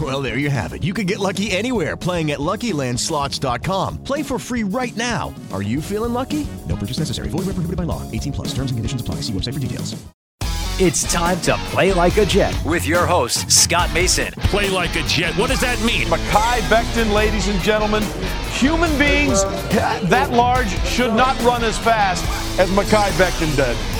Well, there you have it. You can get lucky anywhere playing at LuckyLandSlots.com. Play for free right now. Are you feeling lucky? No purchase necessary. Void where prohibited by law. 18 plus. Terms and conditions apply. See website for details. It's time to play like a Jet with your host, Scott Mason. Play like a Jet. What does that mean? Mekhi Becton, ladies and gentlemen. Human beings that large should not run as fast as Mekhi Becton did.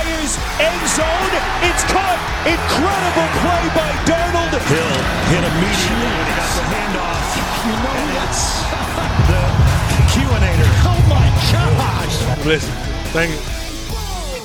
Fires end zone. It's caught. Incredible play by Darnold. Hill hit immediately when he got the handoff. You know and it's the Q-inator. Oh my gosh! Listen, thank you.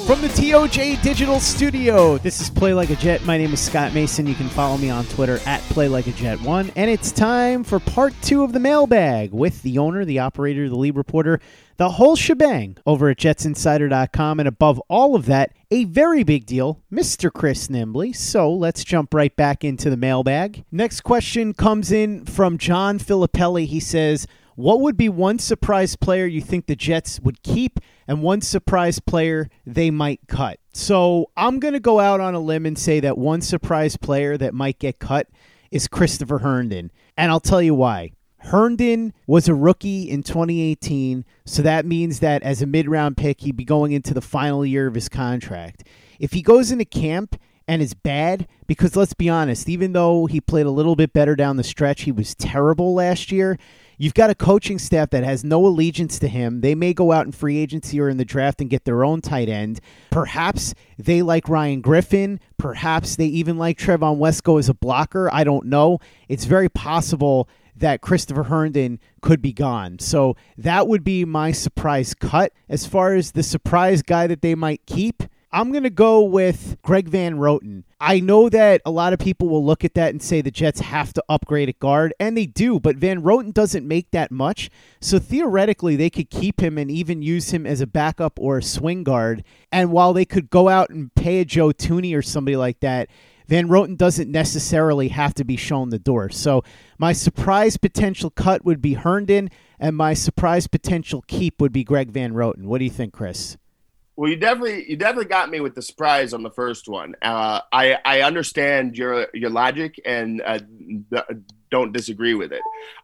From the TOJ Digital Studio, this is Play Like a Jet. My name is Scott Mason. You can follow me on Twitter at Play Like a Jet One, and it's time for part two of the mailbag with the owner, the operator, the lead reporter, the whole shebang over at JetsInsider.com, and above all of that, a very big deal, Mr. Chris Nimbley. So let's jump right back into the mailbag. Next question comes in from John Filippelli. He says. What would be one surprise player you think the Jets would keep and one surprise player they might cut? So I'm going to go out on a limb and say that one surprise player that might get cut is Christopher Herndon. And I'll tell you why. Herndon was a rookie in 2018, so that means that as a mid round pick, he'd be going into the final year of his contract. If he goes into camp and is bad, because let's be honest, even though he played a little bit better down the stretch, he was terrible last year. You've got a coaching staff that has no allegiance to him. They may go out in free agency or in the draft and get their own tight end. Perhaps they like Ryan Griffin. Perhaps they even like Trevon Wesco as a blocker. I don't know. It's very possible that Christopher Herndon could be gone. So that would be my surprise cut. As far as the surprise guy that they might keep, I'm going to go with Greg Van Roten. I know that a lot of people will look at that and say the Jets have to upgrade at guard, and they do, but Van Roten doesn't make that much. So theoretically, they could keep him and even use him as a backup or a swing guard. And while they could go out and pay a Joe Thuney or somebody like that, Van Roten doesn't necessarily have to be shown the door. So my surprise potential cut would be Herndon, and my surprise potential keep would be Greg Van Roten. What do you think, Chris? Well, you definitely you definitely got me with the surprise on the first one. Uh, I I understand your your logic and uh, don't disagree with it.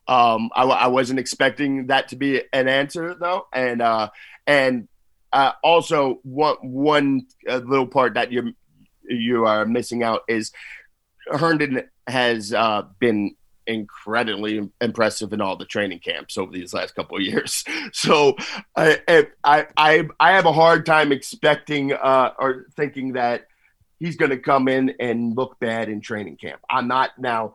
Um, I, I wasn't expecting that to be an answer though, and uh, and uh, also one one uh, little part that you you are missing out is Herndon has uh, been incredibly impressive in all the training camps over these last couple of years. So I I I, I have a hard time expecting uh, or thinking that he's going to come in and look bad in training camp. I'm not now.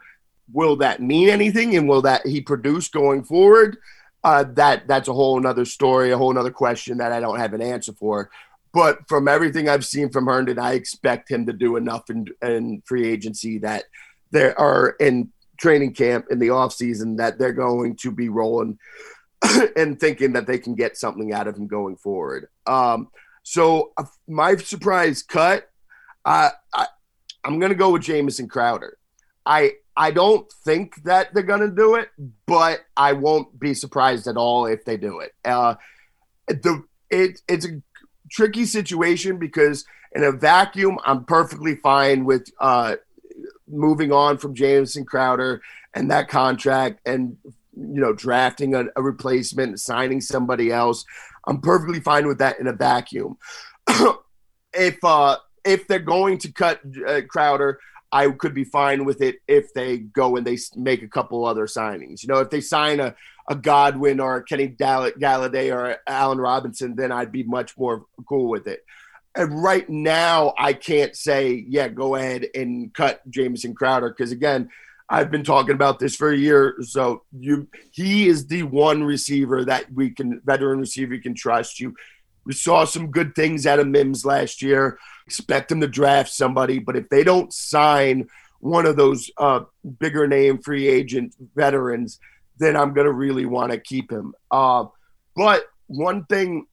Will that mean anything, and will that he produce going forward? Uh, that that's a whole another story, a whole another question that I don't have an answer for. But from everything I've seen from Herndon, I expect him to do enough in, in free agency that there are in training camp in the off season that they're going to be rolling and thinking that they can get something out of him going forward. Um, so uh, my surprise cut, uh, I, I'm going to go with Jamison Crowder. I I don't think that they're going to do it, but I won't be surprised at all if they do it. Uh, the it it's a tricky situation because in a vacuum, I'm perfectly fine with uh, moving on from Jamison Crowder and that contract and you know drafting a, a replacement, signing somebody else. I'm perfectly fine with that in a vacuum. if uh if they're going to cut uh, Crowder, I could be fine with it if they go and they make a couple other signings. You know, if they sign a, a Godwin or a Kenny Golladay or Allen Robinson, then I'd be much more cool with it. And right now, I can't say, yeah, go ahead and cut Jamison Crowder because again, I've been talking about this for a year. So you, he is the one receiver that we can, veteran receiver, you can trust. You, we saw some good things out of Mims last year. Expect him to draft somebody, but if they don't sign one of those uh, bigger name free agent veterans, then I'm going to really want to keep him. Uh, but one thing,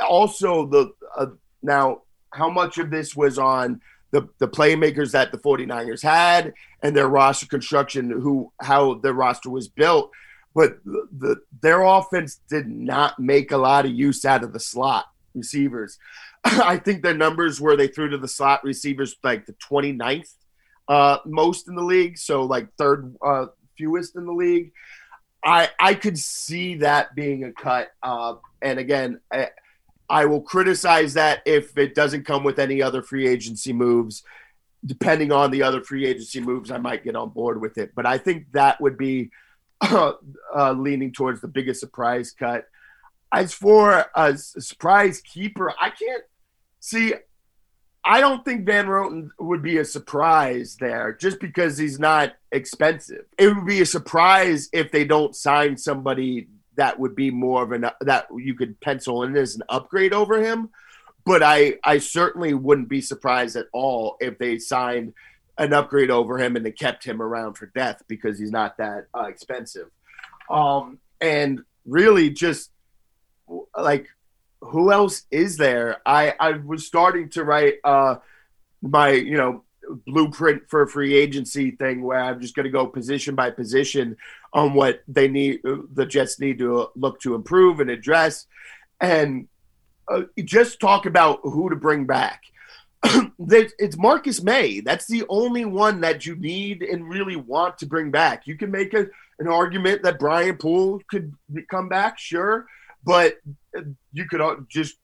also the uh, now, how much of this was on the the playmakers that the 49ers had and their roster construction, who how their roster was built, but the, the their offense did not make a lot of use out of the slot receivers. I think their numbers were they threw to the slot receivers like the 29th uh, most in the league, so like third uh, fewest in the league. I I could see that being a cut. Uh, and again, I, I will criticize that if it doesn't come with any other free agency moves. Depending on the other free agency moves, I might get on board with it. But I think that would be uh, uh, leaning towards the biggest surprise cut. As for a surprise keeper, I can't see. I don't think Van Roten would be a surprise there just because he's not expensive. It would be a surprise if they don't sign somebody that would be more of an that you could pencil in as an upgrade over him. But I I certainly wouldn't be surprised at all if they signed an upgrade over him and they kept him around for death because he's not that uh, expensive. Um, and really just like who else is there? I I was starting to write uh my you know blueprint for a free agency thing where I'm just going to go position by position on what they need the Jets need to look to improve and address and uh, just talk about who to bring back. it's Marcus Maye. That's the only one that you need and really want to bring back. You can make a, an argument that Brian Poole could come back, sure, but you could just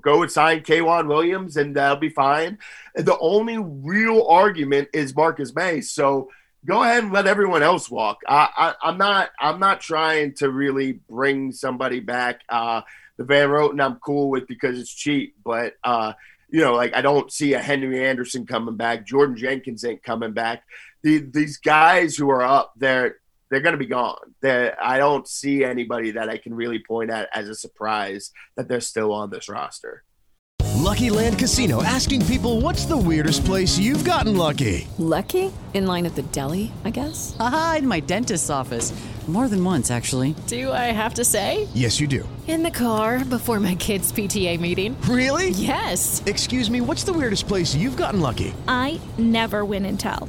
go and sign Kwan Williams and that'll be fine. The only real argument is Marcus Maye. So go ahead and let everyone else walk. I, am not I'm not trying to really bring somebody back. Uh, the Van Roten I'm cool with because it's cheap, but uh, you know, like I don't see a Henry Anderson coming back. Jordan Jenkins ain't coming back. The, these guys who are up there, they're going to be gone. They're, I don't see anybody that I can really point at as a surprise that they're still on this roster. Lucky Land Casino asking people what's the weirdest place you've gotten lucky? Lucky? In line at the deli, I guess? Aha, in my dentist's office. More than once, actually. Do I have to say? Yes, you do. In the car before my kids' PTA meeting. Really? Yes. Excuse me, what's the weirdest place you've gotten lucky? I never win and tell.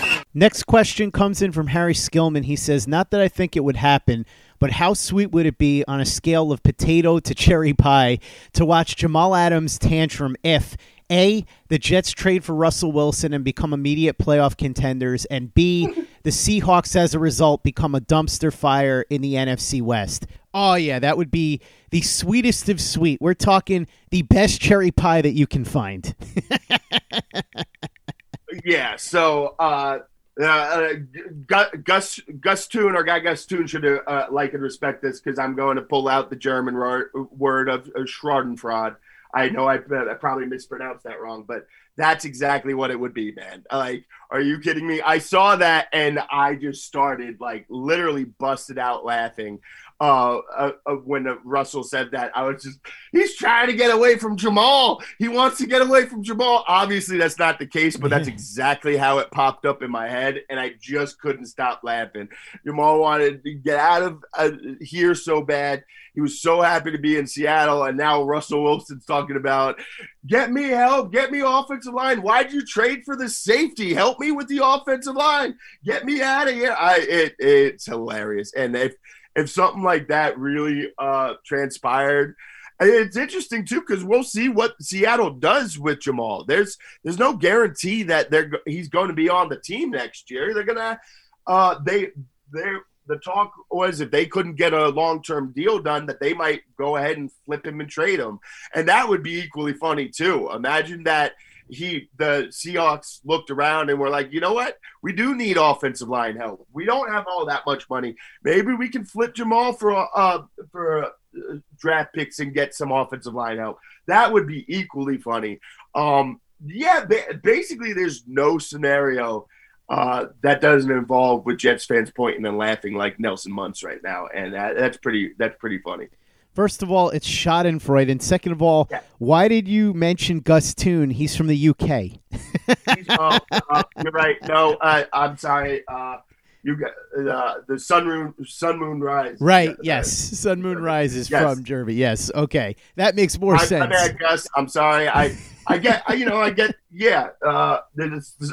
Next question comes in from Harry Skillman. He says, Not that I think it would happen, but how sweet would it be on a scale of potato to cherry pie to watch Jamal Adams tantrum if A, the Jets trade for Russell Wilson and become immediate playoff contenders, and B, the Seahawks as a result become a dumpster fire in the NFC West. Oh, yeah, that would be the sweetest of sweet. We're talking the best cherry pie that you can find. yeah. So, uh, uh, uh, Gus Gus Toon, our guy Gus Toon, should uh, like and respect this because I'm going to pull out the German word of uh, Schradenfreude. I know I, I, probably mispronounced that wrong, but that's exactly what it would be, man. Like, are you kidding me? I saw that and I just started like literally busted out laughing uh, uh, uh, when Russell said that. I was just, he's trying to get away from Jamal. He wants to get away from Jamal. Obviously, that's not the case, but that's exactly how it popped up in my head, and I just couldn't stop laughing. Jamal wanted to get out of uh, here so bad. He was so happy to be in Seattle, and now Russell Wilson's talking about, get me help, get me offensive line. Why'd you trade for the safety? Help me with the offensive line. Get me out of here. I it it's hilarious, and if if something like that really uh, transpired. It's interesting too because we'll see what Seattle does with Jamal. There's there's no guarantee that they're he's going to be on the team next year. They're gonna uh, they they the talk was if they couldn't get a long term deal done that they might go ahead and flip him and trade him, and that would be equally funny too. Imagine that he the Seahawks looked around and were like, you know what? We do need offensive line help. We don't have all that much money. Maybe we can flip Jamal for uh for uh, draft picks and get some offensive line help. That would be equally funny. Um, yeah, basically, there's no scenario uh, that doesn't involve with Jets fans pointing and laughing like Nelson Muntz right now, and that, that's pretty that's pretty funny. First of all, it's Schadenfreude, and second of all, yeah. why did you mention Gus Toon? He's from the UK. uh, uh, you're right. No, uh, I'm sorry. Uh, you got uh, the sun moon sun moon rise. Right. yes. Sun moon rise is yes. from Germany. Yes. Okay. That makes more I, sense. I, bad, Gus. I'm sorry. I I get you know I get yeah. Uh,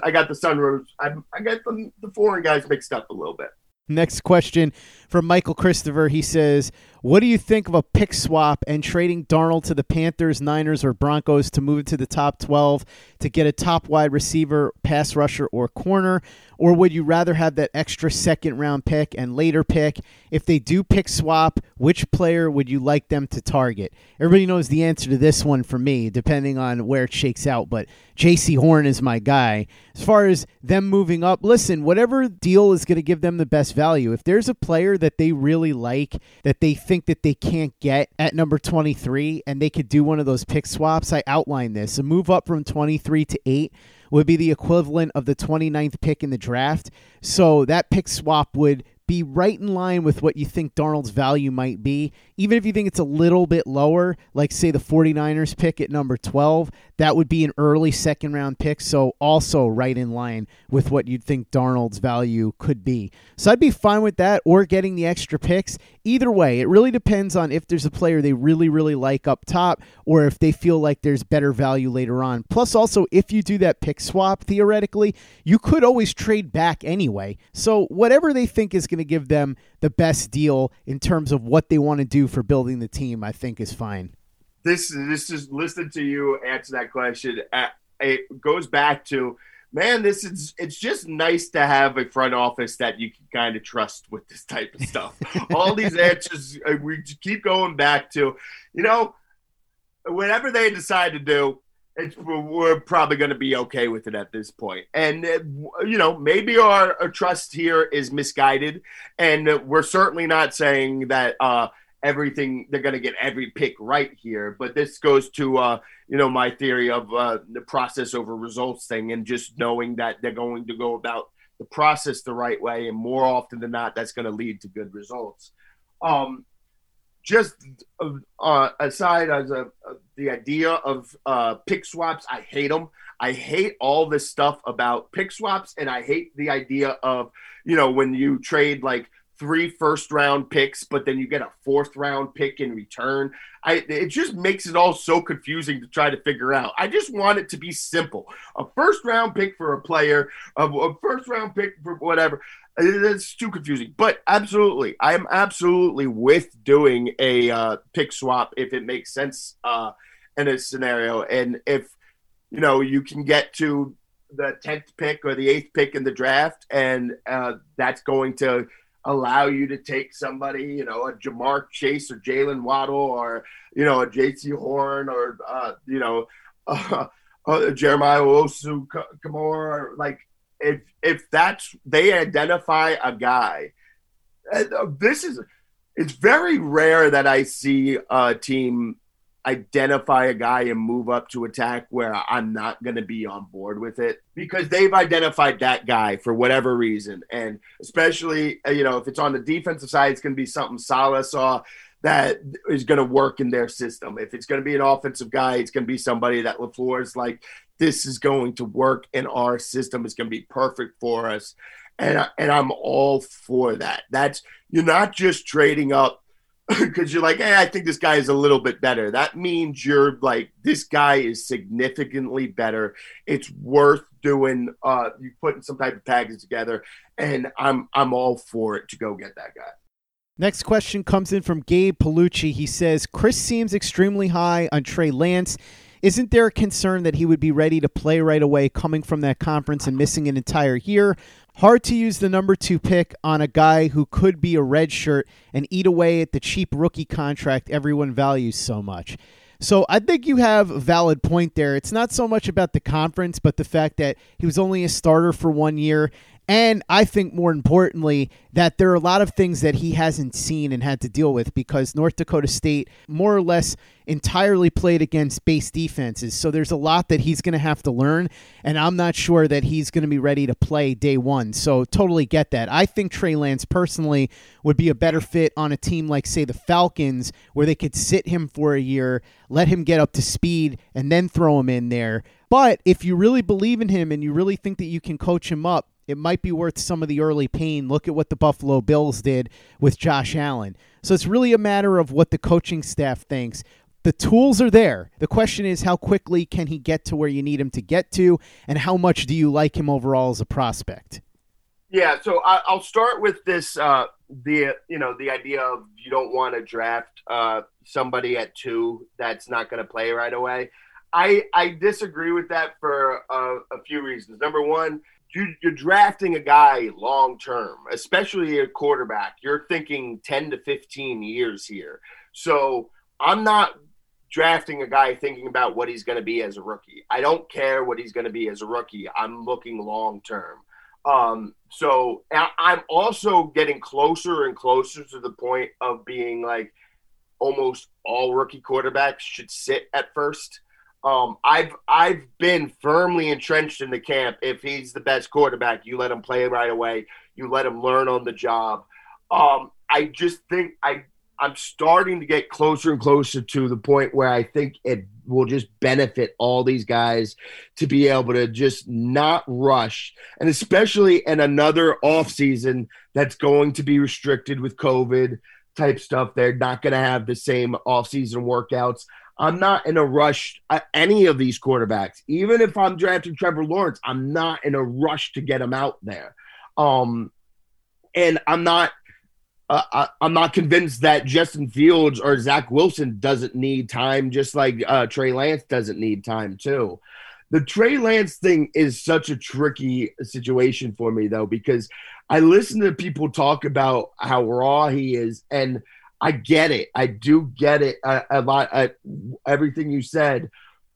I got the sunroof. I I get the, the foreign guys mixed up a little bit. Next question from Michael Christopher. He says, What do you think of a pick swap and trading Darnold to the Panthers, Niners, or Broncos to move to the top 12 to get a top wide receiver, pass rusher, or corner? Or would you rather have that extra second round pick and later pick? If they do pick swap, which player would you like them to target? Everybody knows the answer to this one for me, depending on where it shakes out, but Jaycee Horn is my guy. As far as them moving up, listen, whatever deal is going to give them the best value, if there's a player that they really like that they think that they can't get at number 23 and they could do one of those pick swaps, I outlined this. A move up from 23 to 8 would be the equivalent of the 29th pick in the draft. So that pick swap would be right in line with what you think Darnold's value might be. Even if you think it's a little bit lower, like say the 49ers pick at number 12, that would be an early second round pick. So also right in line with what you'd think Darnold's value could be. So I'd be fine with that or getting the extra picks. Either way, it really depends on if there's a player they really, really like up top or if they feel like there's better value later on. Plus, also, if you do that pick swap, theoretically, you could always trade back anyway. So whatever they think is going to give them the best deal in terms of what they want to do for building the team, I think is fine. This this is listen to you answer that question. Uh, it goes back to man, this is it's just nice to have a front office that you can kind of trust with this type of stuff. All these answers uh, we keep going back to, you know, whatever they decide to do, it's, we're probably going to be okay with it at this point. And, uh, you know, maybe our, our, trust here is misguided. And we're certainly not saying that uh, everything, they're going to get every pick right here. But this goes to, uh, you know, my theory of uh, the process over results thing and just knowing that they're going to go about the process the right way. And more often than not, that's going to lead to good results. Um, just uh, aside as a, a, the idea of uh, pick swaps, I hate them. I hate all this stuff about pick swaps, and I hate the idea of you know when you trade like three first round picks, but then you get a fourth round pick in return. I it just makes it all so confusing to try to figure out. I just want it to be simple: a first round pick for a player, a, a first round pick for whatever. It's too confusing, but absolutely, I am absolutely with doing a uh, pick swap if it makes sense uh, in a scenario. And if you know, you can get to the 10th pick or the eighth pick in the draft, and uh, that's going to allow you to take somebody, you know, a Ja'Marr Chase or Jaylen Waddle or, you know, a Jaycee Horn or, uh, you know, uh, uh, Jeremiah Osu Kamora. Like, if, if that's, they identify a guy, uh, this is, it's very rare that I see a team identify a guy and move up to attack where I'm not going to be on board with it because they've identified that guy for whatever reason. And especially, uh, you know, if it's on the defensive side, it's going to be something Saleh saw that is going to work in their system. If it's going to be an offensive guy, it's going to be somebody that LaFleur is like, this is going to work in our system. It's going to be perfect for us. And, and I'm all for that. That's, you're not just trading up because you're like, hey, I think this guy is a little bit better. That means you're like, this guy is significantly better. It's worth doing. Uh, you putting some type of package together, and I'm I'm all for it to go get that guy. Next question comes in from Gabe Palucci. He says Chris seems extremely high on Trey Lance. Isn't there a concern that he would be ready to play right away coming from that conference and missing an entire year? Hard to use the number two pick on a guy who could be a red shirt and eat away at the cheap rookie contract everyone values so much. So I think you have a valid point there. It's not so much about the conference, but the fact that he was only a starter for one year and I think more importantly, that there are a lot of things that he hasn't seen and had to deal with because North Dakota State more or less entirely played against base defenses. So there's a lot that he's going to have to learn. And I'm not sure that he's going to be ready to play day one. So totally get that. I think Trey Lance personally would be a better fit on a team like, say, the Falcons, where they could sit him for a year, let him get up to speed, and then throw him in there. But if you really believe in him and you really think that you can coach him up, it might be worth some of the early pain. Look at what the Buffalo Bills did with Josh Allen. So it's really a matter of what the coaching staff thinks. The tools are there. The question is, how quickly can he get to where you need him to get to, and how much do you like him overall as a prospect? Yeah, so I, will start with this. Uh, the you know the idea of you don't want to draft uh, somebody at two that's not going to play right away. I I disagree with that for a, a few reasons. Number one, you, are drafting a guy long term, especially a quarterback. You're thinking 10 to 15 years here. So I'm not drafting a guy thinking about what he's going to be as a rookie. I don't care what he's going to be as a rookie. I'm looking long term. Um, so I'm also getting closer and closer to the point of being like almost all rookie quarterbacks should sit at first. Um, I've I've been firmly entrenched in the camp. If he's the best quarterback, you let him play right away. You let him learn on the job. Um, I just think I I'm starting to get closer and closer to the point where I think it will just benefit all these guys to be able to just not rush, and especially in another off season that's going to be restricted with COVID type stuff. They're not going to have the same off season workouts. I'm not in a rush. Uh, any of these quarterbacks, even if I'm drafting Trevor Lawrence, I'm not in a rush to get him out there. Um, and I'm not. Uh, I, I'm not convinced that Justin Fields or Zach Wilson doesn't need time, just like uh, Trey Lance doesn't need time too. The Trey Lance thing is such a tricky situation for me though, because I listen to people talk about how raw he is, and I get it. I do get it a, a lot. Everything you said,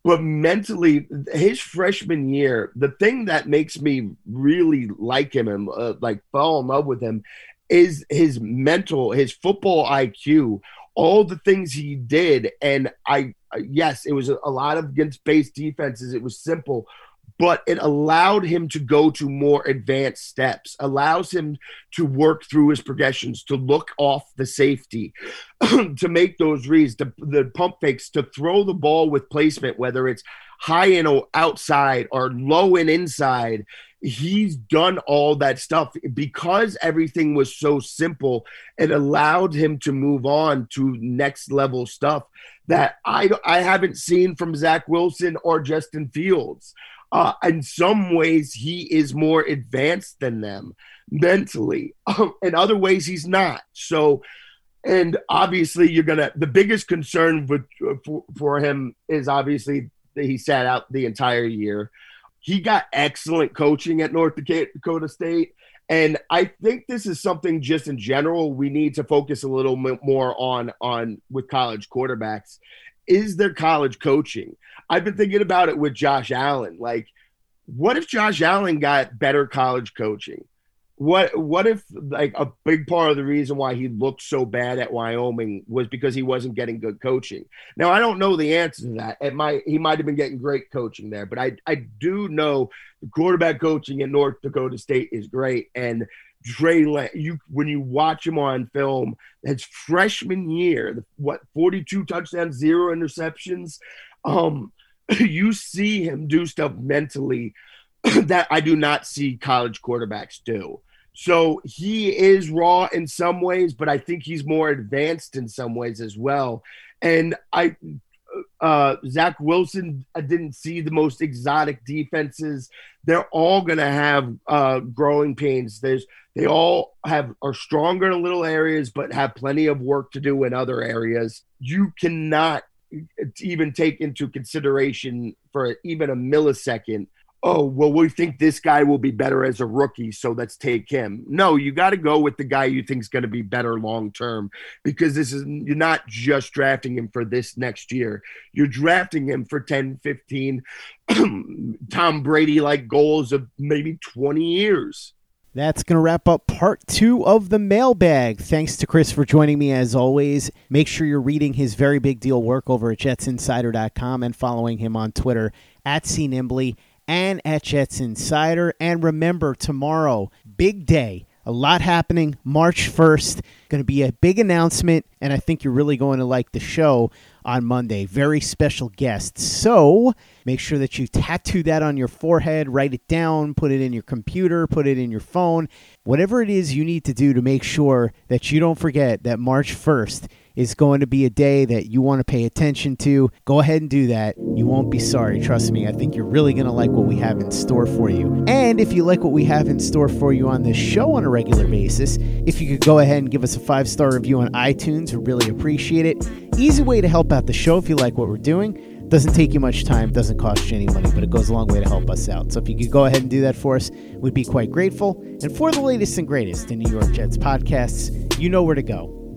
but mentally, his freshman year, the thing that makes me really like him and uh, like fall in love with him is his mental, his football IQ, all the things he did. And I, yes, it was a lot of against base defenses. It was simple, but it allowed him to go to more advanced steps, allows him to work through his progressions, to look off the safety, to make those reads, to, the pump fakes, to throw the ball with placement, whether it's high and outside or low and inside. He's done all that stuff because everything was so simple. It allowed him to move on to next level stuff that I I haven't seen from Zach Wilson or Justin Fields. Uh, in some ways, he is more advanced than them mentally. Um, in other ways, he's not. So, and obviously, you're gonna. The biggest concern with, for, for him is obviously that he sat out the entire year. He got excellent coaching at North Dakota State. And I think this is something just in general we need to focus a little bit more on on with college quarterbacks. Is their college coaching? I've been thinking about it with Josh Allen. Like, what if Josh Allen got better college coaching? What what if like a big part of the reason why he looked so bad at Wyoming was because he wasn't getting good coaching? Now I don't know the answer to that. It might he might have been getting great coaching there, but I I do know the quarterback coaching in North Dakota State is great. And Trey, you when you watch him on film, his freshman year, what 42 touchdowns, zero interceptions. Um, you see him do stuff mentally that I do not see college quarterbacks do. So he is raw in some ways, but I think he's more advanced in some ways as well. And I, uh, Zach Wilson, didn't see the most exotic defenses. They're all going to have uh, growing pains. There's they all have are stronger in little areas, but have plenty of work to do in other areas. You cannot even take into consideration for even a millisecond oh, well, we think this guy will be better as a rookie, so let's take him. No, you got to go with the guy you think is going to be better long term because this is you're not just drafting him for this next year. You're drafting him for 10, 15 Tom Brady like goals of maybe 20 years. That's going to wrap up part two of the mailbag. Thanks to Chris for joining me as always. Make sure you're reading his very big deal work over at jetsinsider.com and following him on Twitter at CNimbly and at Jets Insider. And remember, tomorrow, big day. A lot happening March 1st. Going to be a big announcement, and I think you're really going to like the show on Monday. Very special guests. So make sure that you tattoo that on your forehead, write it down, put it in your computer, put it in your phone, whatever it is you need to do to make sure that you don't forget that March 1st is going to be a day that you want to pay attention to, go ahead and do that. You won't be sorry. Trust me. I think you're really going to like what we have in store for you. And if you like what we have in store for you on this show on a regular basis, if you could go ahead and give us a five star review on iTunes, we really appreciate it. Easy way to help out the show if you like what we're doing. Doesn't take you much time, doesn't cost you any money, but it goes a long way to help us out. So if you could go ahead and do that for us, we'd be quite grateful. And for the latest and greatest in New York Jets podcasts, you know where to go